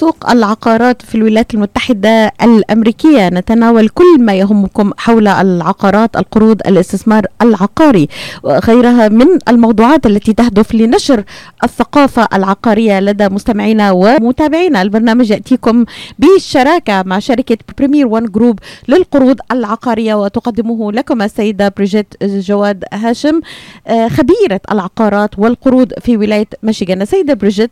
سوق العقارات في الولايات المتحدة الأمريكية. نتناول كل ما يهمكم حول العقارات القروض الاستثمار العقاري. وغيرها من الموضوعات التي تهدف لنشر الثقافة العقارية لدى مستمعينا ومتابعينا. البرنامج يأتيكم بالشراكة مع شركة بريمير وان جروب للقروض العقارية وتقدمه لكم السيدة بريجيت جواد هاشم آه، خبيرة العقارات والقروض في ولاية ميشيغان. السيدة بريجيت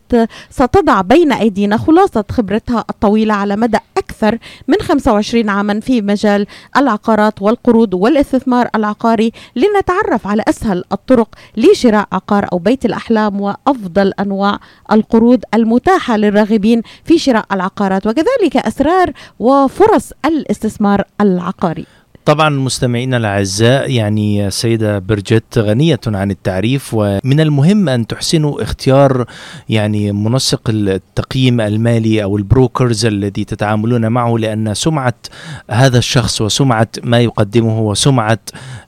ستضع بين أيدينا خلاصة خبرتها الطويلة على مدى أكثر من 25 عاما في مجال العقارات والقروض والاستثمار العقاري لنتعرف على أسهل الطرق لشراء عقار أو بيت الأحلام وأفضل أنواع القروض المتاحة للراغبين في شراء العقارات وكذلك أسرار وفرص الاستثمار العقاري. طبعا مستمعينا الأعزاء يعني سيدة برجت غنية عن التعريف ومن المهم أن تحسنوا اختيار يعني منسق التقييم المالي أو ال brokers الذي تتعاملون معه لأن سمعة هذا الشخص وسمعة ما يقدمه وسمعة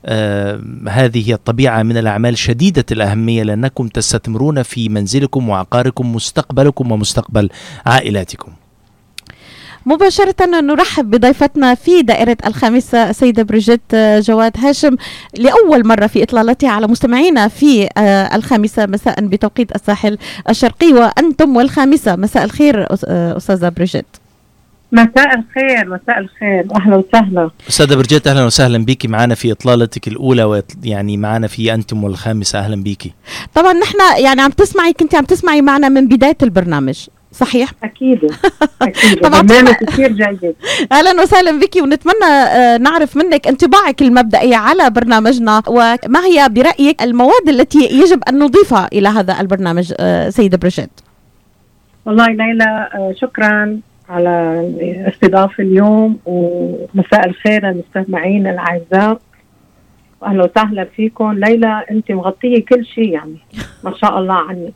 آه هذه الطبيعة من الأعمال شديدة الأهمية لأنكم تستثمرون في منزلكم وعقاركم مستقبلكم ومستقبل عائلاتكم. مباشرة نرحب بضيفتنا في دائرة الخامسة السيدة بريجيت جواد هاشم لأول مرة في إطلالتها على مستمعينا في آه، الخامسة مساء بتوقيت الساحل الشرقي. وأنتم والخامسة مساء الخير أستاذة بريجيت. مساء الخير مساء الخير. أهلا وسهلا. أستاذة برجيت أهلا وسهلا بيكي. معنا في إطلالتك الأولى يعني معنا في أنتم والخامسة. أهلا بيكي. طبعا نحن يعني عم تسمعي كنت عم تسمعي معنا من بداية البرنامج. صحيح؟ أكيد أكيد. طبعا برنامج كثير جيد. أهلا وسهلا بك ونتمنى آه، نعرف منك انطباعك المبدئي على برنامجنا وما هي برأيك المواد التي يجب أن نضيفها إلى هذا البرنامج آه، سيدة بريجيت والله ليلى آه، شكرا على الاستضافة اليوم ومساء الخير المستمعين الأعزاء. أهلا وسهلا فيكم. ليلى أنت مغطية كل شيء يعني. ما شاء الله عنك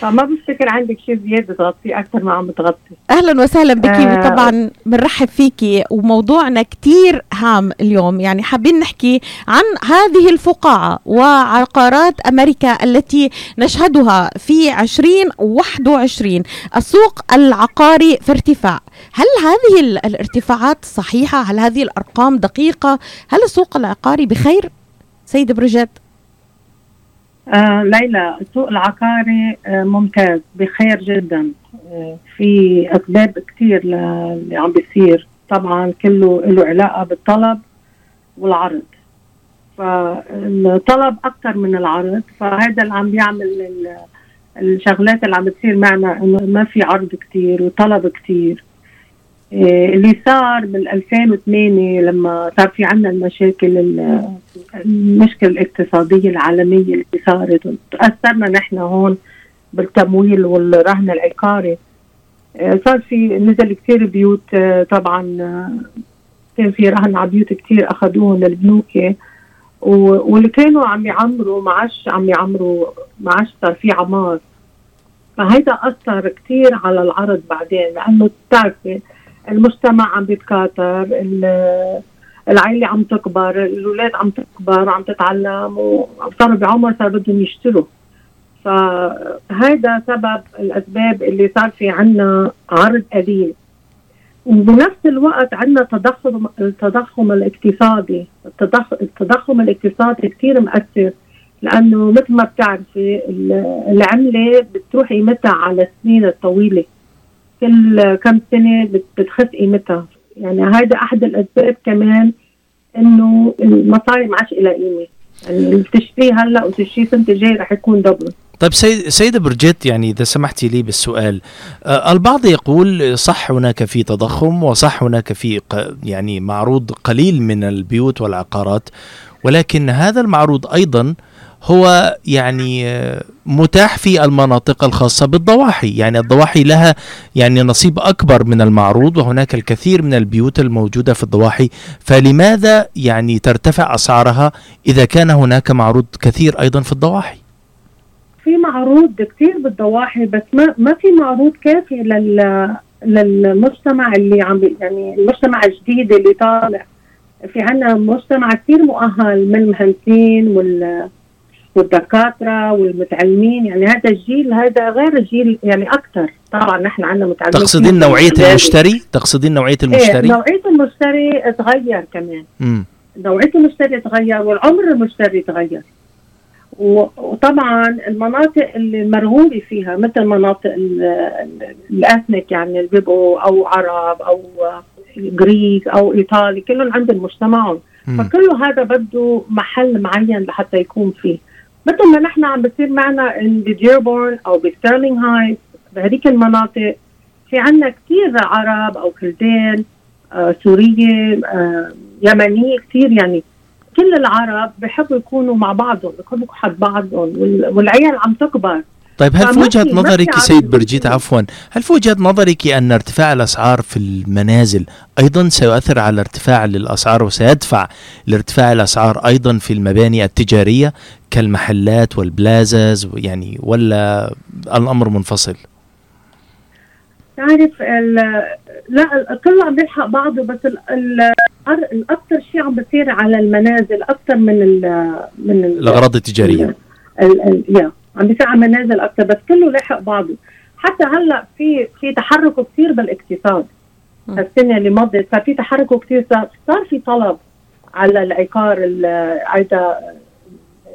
فما بفتكر عندك شيء زيادة تغطيه أكثر ما عم بتغطي. أهلا وسهلا بك آه. طبعا بنرحب فيكي. وموضوعنا كثير هام اليوم. يعني حابين نحكي عن هذه الفقاعة وعقارات أمريكا التي نشهدها في 2021 السوق العقاري في ارتفاع. هل هذه الارتفاعات صحيحة؟ هل هذه الأرقام دقيقة؟ هل السوق العقاري بخير؟ سيدة بروجيت آه ليلى السوق العقاري آه ممتاز بخير جدا. آه في أسباب كثير اللي عم بيصير. طبعا كله له علاقة بالطلب والعرض. فالطلب أكثر من العرض. فهذا اللي عم بيعمل الشغلات اللي عم بتصير معنا إنه ما في عرض كثير وطلب كثير. اللي صار بال 2008 لما صار في عندنا المشاكل المشكلة الاقتصادية العالمية اللي صارت. تاثرنا نحن هون بالتمويل والرهن العقاري. إيه، صار في نزل كثير بيوت إيه، طبعا كان في رهن على بيوت كثير اخذوهم البنوك واللي كانوا عم يعمروا ما عادش عم يعمروا ما عادش صار في عمار. فهيدا أثر كثير على العرض بعدين لأنه بتعرفي المجتمع عم بيتكاثر العائلة عم تكبر الأولاد عم تكبر وعم تتعلم وصاروا بعمر صار بدهم يشتروا. فهذا سبب الأسباب اللي صار في عنا عرض قليل وبنفس الوقت عندنا تضخم التضخم الاقتصادي. التضخم الاقتصادي كثير مؤثر لأنه مثل ما بتعرفي العملة بتروح قيمتها على السنين الطويلة. كل كم سنة بتخس قيمتها. يعني هذا أحد الأسباب كمان إنه المصاري ما عادش لها قيمة. يعني بتشتري هلأ وتشتري سنة الجاي رح يكون دبل طيب سيد سيدة برجيت يعني إذا سمحتي لي بالسؤال آه البعض يقول صح هناك في تضخم وصح هناك في يعني معروض قليل من البيوت والعقارات ولكن هذا المعروض أيضا هو يعني متاح في المناطق الخاصة بالضواحي. يعني الضواحي لها يعني نصيب أكبر من المعروض وهناك الكثير من البيوت الموجودة في الضواحي. فلماذا يعني ترتفع أسعارها إذا كان هناك معروض كثير أيضا في الضواحي؟ في معروض كثير بالضواحي بس ما ما في معروض كافي لل للمجتمع اللي عم يعني المجتمع الجديد اللي طالع. في عنا مجتمع كثير مؤهل من المهندسين وال والدكاترة والمتعلمين يعني هذا الجيل هذا غير الجيل يعني أكثر طبعا نحن عندنا متعلمين. تقصدين نوعية المشتري؟ تقصدين نوعية المشتري؟ إيه نوعية المشتري تغير كمان. مم. نوعية المشتري تغير والعمر المشتري تغير. وطبعا المناطق اللي مرغوبه فيها مثل مناطق ال ethnic يعني اللي بيبقوا أو عرب أو Greek أو إيطالي كلهم عندهم مجتمعهم. فكله هذا بده محل معين لحتى يكون فيه. مثل ما نحن عم بصير معنا بديربورن أو بستيرلينغ هايت بهذيك المناطق في عندنا كثير عرب أو كلدان آه سورية آه يمنية كثير يعني. كل العرب بحبوا يكونوا مع بعضهم بيكونوا حد بعضهم والعيال عم تكبر. طيب هل في وجهة نظرك سيد برجيت عفوا هل في وجهة نظرك أن ارتفاع الأسعار في المنازل أيضا سيؤثر على ارتفاع الاسعار وسيدفع لارتفاع الأسعار أيضا في المباني التجارية كالمحلات والبلازاز يعني ولا الأمر منفصل؟ تعرف لا كله عم بيلحق بعضه بس الاكثر شيء عم بصير على المنازل أكثر من ال من الأغراض التجارية. يا عم بيصير على المنازل أكثر بس كله لاحق بعضه. حتى هلأ في في تحرك كثير بالاقتصاد. السنة اللي مضت ففي تحرك كثير صار صار في طلب على العقار هذا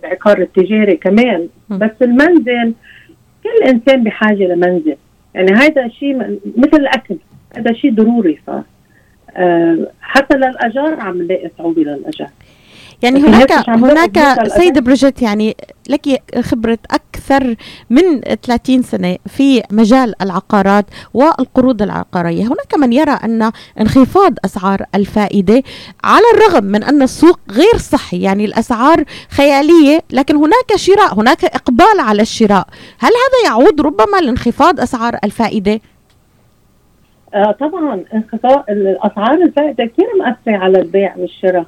العقار التجاري كمان. بس المنزل كل إنسان بحاجة لمنزل. يعني هذا شيء مثل الأكل هذا شيء ضروري صار. أه حتى للأجار عم نلاقي صعوبة للأجار. يعني هناك هناك سيدة بروجيت يعني لك خبرة أكثر من 30 سنة في مجال العقارات والقروض العقارية. هناك من يرى أن انخفاض أسعار الفائدة على الرغم من أن السوق غير صحي يعني الأسعار خيالية لكن هناك شراء هناك إقبال على الشراء. هل هذا يعود ربما لانخفاض أسعار الفائدة؟ آه طبعا انخفاض الأسعار الفائدة كثير مأثرة على البيع والشراء.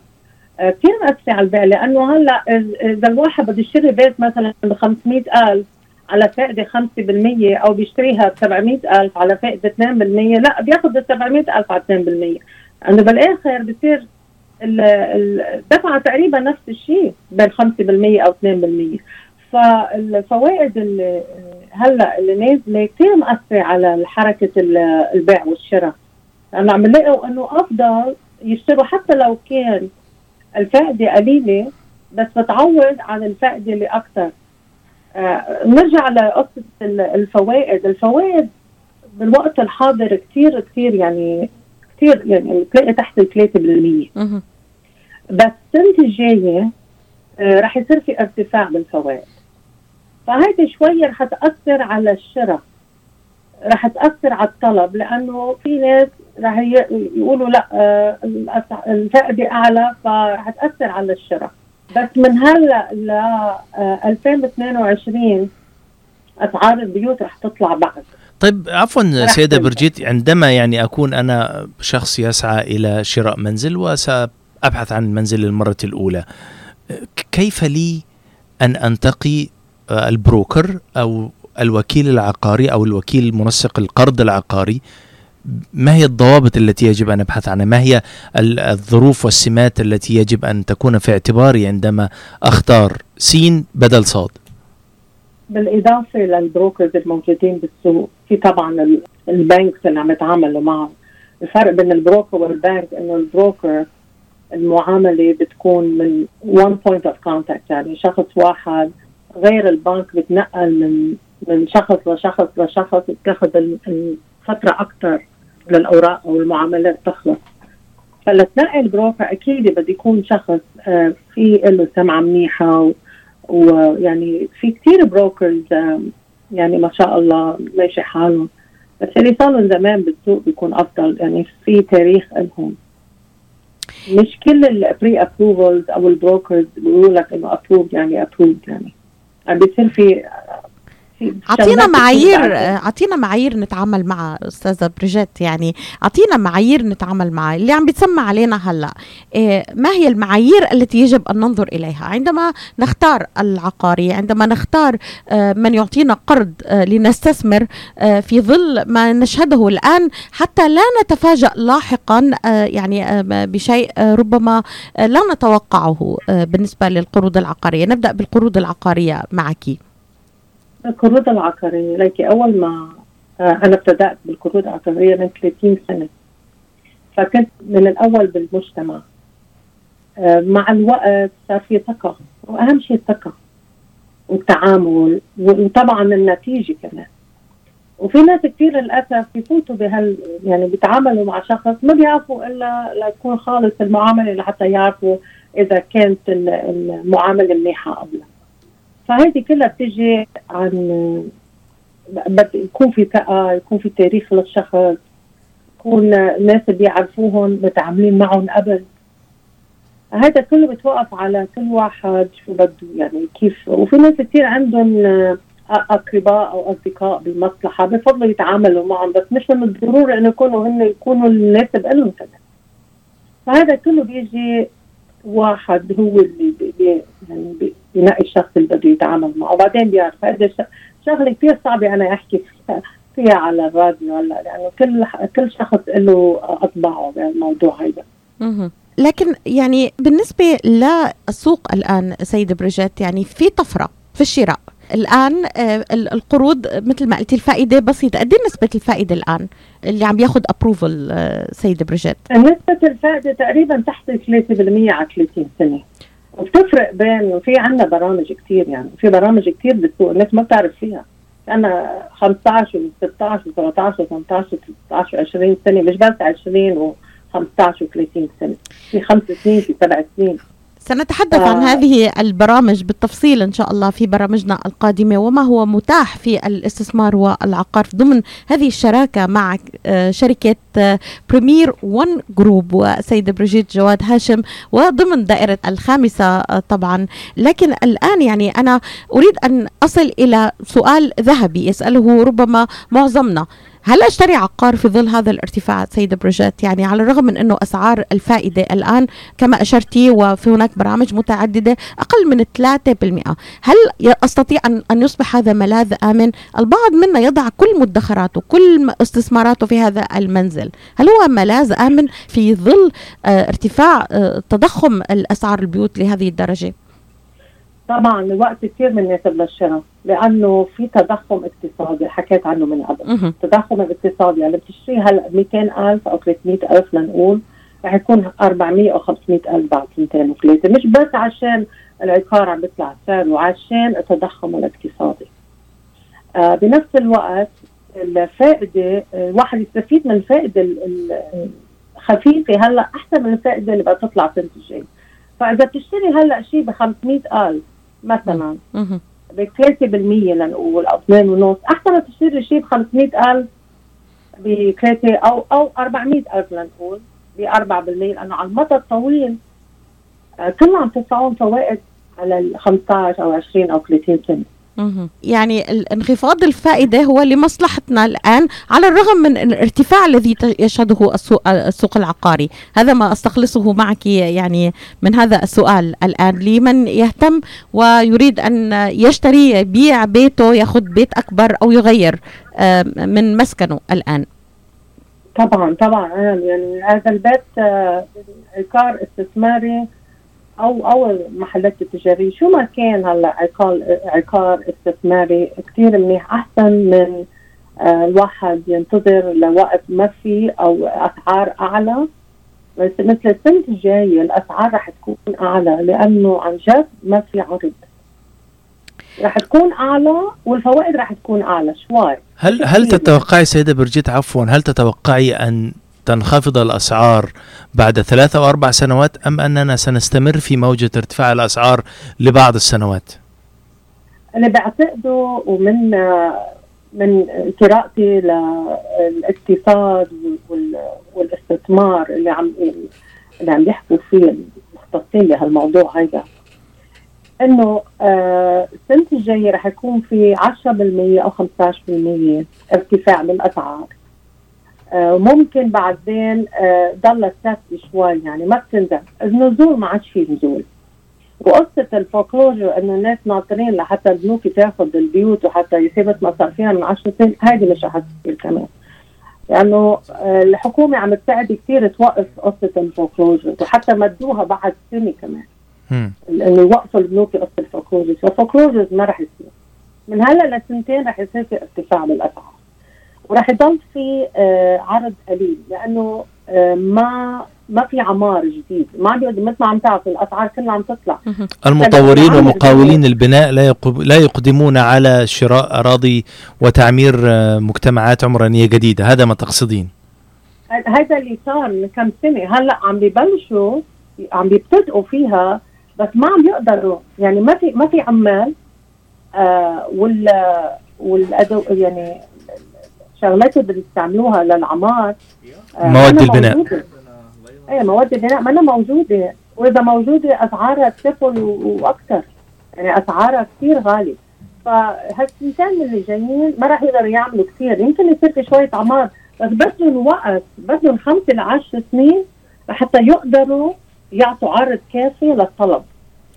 كثير مأثرة على البيع لأنه هلأ إذا الواحد بده يشتري بيت مثلا ب 500000 على فائدة 5% أو بيشتريها ب 700000 على فائدة 2% لأ بياخذ ال 700000 على 2% لأنه بالآخر بصير الدفعة تقريبا نفس الشيء بين 5% أو 2% فالفوائد اللي هلأ اللي نازلة كثير مأثرة على حركة البيع والشراء. لأنه عم نلاقوا إنه أفضل يشتروا حتى لو كان الفائدة قليلة بس بتعوض عن الفائدة اللي أكثر آه نرجع لقصة الفوائد. الفوائد بالوقت الحاضر كثير كثير يعني كثير يعني بتلاقي تحت ال 3% بس السنة الجاية آه رح يصير في ارتفاع بالفوائد. فهيدي شوي رح تأثر على الشراء. رح تأثر على الطلب لأنه في ناس رح يقولوا لا آه، الفائدة أعلى فرح تأثر على الشراء. بس من هلا ل 2022 آه، أسعار البيوت رح تطلع بعد. طيب عفوا سيدة برجيت عندما يعني أكون أنا شخص يسعى إلى شراء منزل وسأبحث عن المنزل للمرة الأولى كيف لي أن أنتقي آه، البروكر أو الوكيل العقاري أو الوكيل المنسق القرض العقاري ما هي الضوابط التي يجب أن ابحث عنها؟ ما هي الظروف والسمات التي يجب أن تكون في اعتباري عندما أختار سين بدل صاد؟ بالإضافة للبروكرز الموجودين بالسوق في طبعا البنكس اللي عم يتعاملوا معهم الفرق بين البروكر والبنك إنه البروكر المعاملة بتكون من one point of contact يعني شخص واحد غير البنك بتنقل من من شخص لشخص لشخص بتاخذ الفترة أكثر للأوراق أو المعاملات تخلص. فلتنقي ال broker أكيد بده يكون شخص آه، في له سمعة منيحة ويعني في كثير brokers يعني ما شاء الله ماشي حالهم. بس اللي صار لهم زمان بالسوق بيكون أفضل يعني في تاريخ لهم. مش كل ال pre-approvals أو ال brokers بيقولوا لك إنه approve يعني approve يعني. عم بيصير في اعطينا معايير اعطينا معايير نتعامل معها أستاذة بريجيت يعني. اعطينا معايير نتعامل معها اللي عم بيتسمى علينا هلا. إيه ما هي المعايير التي يجب أن ننظر إليها؟ عندما نختار العقاري عندما نختار آه من يعطينا قرض آه لنستثمر آه في ظل ما نشهده الآن حتى لا نتفاجأ لاحقا يعني بشيء ربما لا نتوقعه بالنسبة للقروض العقارية. نبدأ بالقروض العقارية معك. القروض العقارية. لك أول ما أنا ابتدأت بالقروض العقارية من 30 سنة. فكنت من الأول بالمجتمع. مع الوقت صار في ثقة. وأهم شيء الثقة والتعامل وطبعا النتيجة كمان. وفي ناس كثير للأسف بفوتوا بهال يعني بيتعاملوا مع شخص ما بيعرفوا إلا لتكون خالص المعاملة لحتى يعرفوا إذا كانت المعاملة منيحة أو لا. فهذه كلها بتجي عن يكون في ثقه يكون في تاريخ للشخص يكون الناس اللي بيعرفوهم متعاملين معهم قبل. هذا كله بتوقف على كل واحد شو بده يعني كيف. وفي ناس كثير عندهم أقرباء أو أصدقاء بالمصلحة بفضلوا يتعاملوا معهم بس مش من الضروره إنه يكونوا هن يكونوا المناسب لهم كمان. فهذا كله بيجي واحد هو اللي بي يعني بي ينقي الشخص اللي بده يتعامل معه. وبعدين بيعرف هذا شغلة كثير صعبة أنا أحكي فيها, على الراديو هلأ لأنه كل كل شخص له أطباعه بالموضوع هذا لكن يعني بالنسبة للسوق الآن سيده بريجيت يعني في طفرة في الشراء. الآن القروض مثل ما قلتي الفائدة بسيطة. قد نسبة الفائدة الآن اللي عم ياخذ approval سيده بريجيت نسبة الفائدة تقريبا تحت 3% على 30 سنة. وبتفرق بين في عندنا برامج كثير يعني. في برامج كثير بالسوق الناس ما بتعرف فيها. أنا 15 و 16 و 17 و 18 و 19 و 20 سنة مش بس 20 و 15 و 30 سنة. في خمس سنين في سبع سنين. سنتحدث آه. عن هذه البرامج بالتفصيل إن شاء الله في برامجنا القادمة وما هو متاح في الاستثمار والعقار ضمن هذه الشراكة مع شركة بريمير 1 جروب وسيدة بريجيت جواد هاشم وضمن دائرة الخامسة طبعا لكن الآن يعني أنا أريد أن أصل إلى سؤال ذهبي يسأله ربما معظمنا هل أشتري عقار في ظل هذا الارتفاع سيده بريجيت؟ يعني على الرغم من إنه أسعار الفائدة الآن كما أشرتي وفي هناك برامج متعددة أقل من 3% هل استطيع ان أن يصبح هذا ملاذ آمن؟ البعض منا يضع كل مدخراته كل استثماراته في هذا المنزل هل هو ملاذ آمن في ظل ارتفاع تضخم الأسعار البيوت لهذه الدرجة؟ طبعا الوقت كثير مناسب للشراء لأنه في تضخم اقتصادي حكيت عنه من قبل. التضخم الاقتصادي يعني بتشتري هلأ 200000 أو 300000 لنقول رح يكون 400 أو 500000 بعد سنتين وثلاثة. مش بس عشان العقار عم بيطلع سعر وعشان التضخم الاقتصادي. آه بنفس الوقت الفائدة الواحد يستفيد من الفائده الخفيفة هلأ أحسن من الفائدة اللي بدها تطلع السنة الجايه فإذا بتشتري هلأ شيء ب 500000 مثلا. ب 3% لنقول أو 2 ونص. أحسن ما تشتري شيء ب 500000 ب 3 أو أو 400000 لنقول ب 4% لأنه على المدى الطويل كلهم عم تدفعون فوائد على ال 15 أو 20 أو 30 سنة. يعني انخفاض الفائدة هو لمصلحتنا الآن على الرغم من الارتفاع الذي يشهده السوق السوق العقاري. هذا ما أستخلصه معك يعني من هذا السؤال الآن. لمن يهتم ويريد أن يشتري يبيع بيته ياخذ بيت أكبر أو يغير من مسكنه الآن؟ طبعا طبعا يعني هذا البيت عقار استثماري أو أو المحلات التجارية. شو ما كان هلا عقار عقار استثماري كثير منيح. أحسن من آه الواحد ينتظر لوقت ما في أو أسعار أعلى. بس مثل السنة الجاية الأسعار رح تكون أعلى لأنه عن جد ما في عرض رح تكون أعلى والفوائد رح تكون أعلى. شوي هل هل تتوقعي سيدة برجيت عفوا هل تتوقعي أن تنخفض الأسعار بعد ثلاث أو أربع سنوات أم أننا سنستمر في موجة ارتفاع الأسعار لبعض السنوات؟ أنا بعتقده ومن من قراءتي للإقتصاد والاستثمار اللي عم اللي عم يحكوا فيه المختصين بهالموضوع هذا إنه آه السنة الجاية رح يكون في 10% أو 15% ارتفاع بالأسعار ممكن بعدين آه ضلت ثابته شوي يعني ما بتنزل. النزول ما عادش في نزول. وقصة ال foreclosure إنه الناس ناطرين لحتى البنوك تاخذ البيوت وحتى يثبت مصارفيها من 10 سنين هذه مش رح تصير كمان. لأنه آه، الحكومة عم تساعد كثير توقف قصة ال foreclosure وحتى مدوها بعد سنة كمان. إنه يوقفوا البنوك قصة ال foreclosure فال foreclosure ما رح يصير. من هلا لسنتين رح يصير في ارتفاع بالأسعار. ورح يضل في آه، عرض قليل لأنه آه، ما ما في عمار جديد ما عم مثل ما عم تعرف الأسعار كلها عم تطلع. المطورين ومقاولين البناء لا لا يقدمون على شراء أراضي وتعمير آه، مجتمعات عمرانية جديدة. هذا ما تقصدين؟ هذا اللي صار من كم سنة. هلأ عم ببلشوا عم بيبتدئوا فيها بس ما عم يقدروا. يعني ما في ما في عمال آه وال والأدو يعني الشغلات اللي بيستعملوها للعمار آه مواد البناء. إيه مواد البناء ما موجودة وإذا موجودة أسعارها تريبل وأكثر. يعني أسعارها كثير غالية. فهالسنتين اللي جايين ما راح يقدروا يعملوا كثير. يمكن يصير في شوية عمار بس بدهم وقت بدهم خمسة لعشر سنين لحتى يقدروا يعطوا عرض كافي للطلب.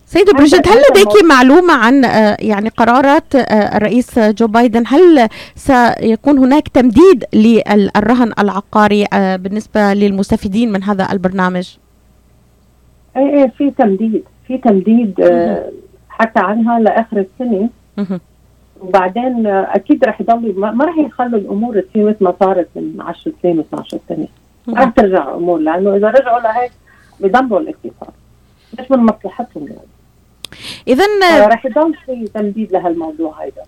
سيدة برجيت هل لديك معلومة عن آه، يعني قرارات آه، الرئيس جو بايدن؟ هل سيكون هناك تمديد للرهن العقاري آه، بالنسبة للمستفيدين من هذا البرنامج؟ إيه إيه في تمديد في تمديد حكى عنها لآخر السنة. وبعدين أكيد رح يضلوا ما رح يخلوا الأمور تصير مثل ما صارت من 10 سنين 12 سنة. ما رح ترجع الأمور لأنه إذا رجعوا لهيك بيدمروا الاقتصاد. مش من مصلحتهم يعني. اذا رح يضل في تمديد لهالموضوع هيدا.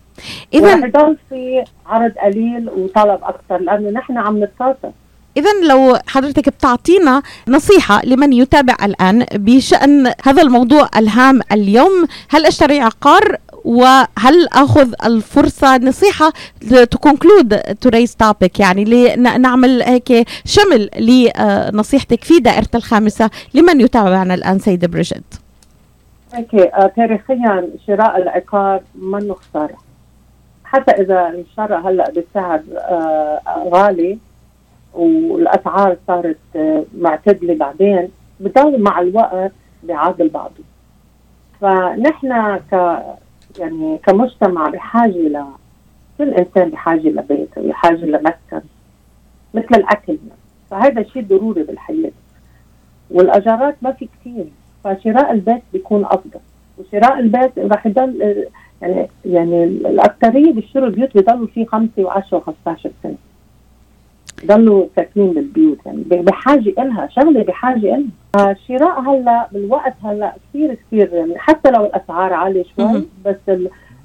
اذا رح يضل في عرض قليل وطلب أكثر لأنه نحن عم نتكاثر إذا لو حضرتك بتعطينا نصيحة لمن يتابع الآن بشأن هذا الموضوع الهام اليوم هل أشتري عقار؟ وهل أخذ الفرصة نصيحة to conclude today's topic يعني لنعمل هيك شمل لنصيحتك في دائرة الخامسة لمن يتابعنا الآن سيدة بريجيت. okay تاريخيا شراء العقار منه خساره حتى إذا انشرى هلأ بسعر آه غالي والأسعار صارت آه معتدلة بعدين بضل مع الوقت بيعادل بعضه. فنحن ك يعني كمجتمع بحاجة ل كل إنسان بحاجة لبيت وبحاجه لمسكن مثل الأكل. فهذا شيء ضروري بالحياة. والأجارات ما في كثير. فشراء البيت بيكون أفضل. وشراء البيت راح يضل يعني يعني الأكثرية بيشتروا البيوت بيضلوا فيه خمسة و10 و15 سنة. ضلوا ساكنين بالبيوت يعني بحاجة إلها شغلة بحاجة إلها. الشراء هلأ بالوقت هلأ كثير كثير يعني حتى لو الأسعار عالية شوي بس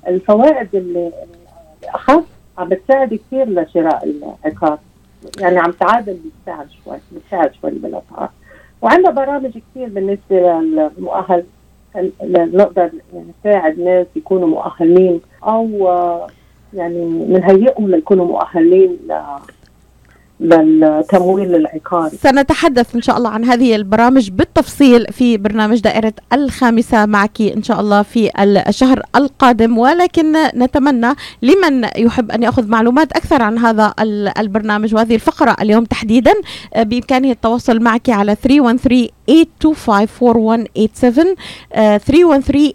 الفوائد اللي اخف عم بتساعد كثير لشراء العقار. يعني عم تعادل بالسعر شوي بتساعد شوي بالأسعار. وعندنا برامج كثير بالنسبة للمؤهل نقدر يعني نساعد ناس يكونوا مؤهلين أو يعني بنهيئهم ليكونوا مؤهلين للتمويل العقاري سنتحدث إن شاء الله عن هذه البرامج بالتفصيل في برنامج دائرة الخامسة معك إن شاء الله في الشهر القادم ولكن نتمنى لمن يحب أن يأخذ معلومات أكثر عن هذا البرنامج وهذه الفقرة اليوم تحديدا. بإمكانه التواصل معك على 313 8254187 313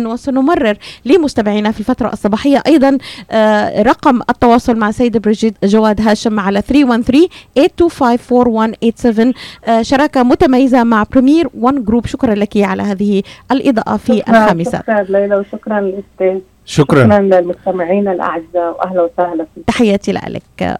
8254187 وسنمرر لمستمعينا في الفترة الصباحية. أيضا آه، رقم التواصل مع سيدة بريجيت جواد هاشم على 313 8254187 آه، شراكة متميزة مع بريمير وان جروب. شكرا لك على هذه الإضاءة في شكرا الخامسة. شكرا ليلى وشكرا للأستاذ. شكرا. شكرا للمستمعين الأعزاء وأهلا وسهلا. تحياتي لك.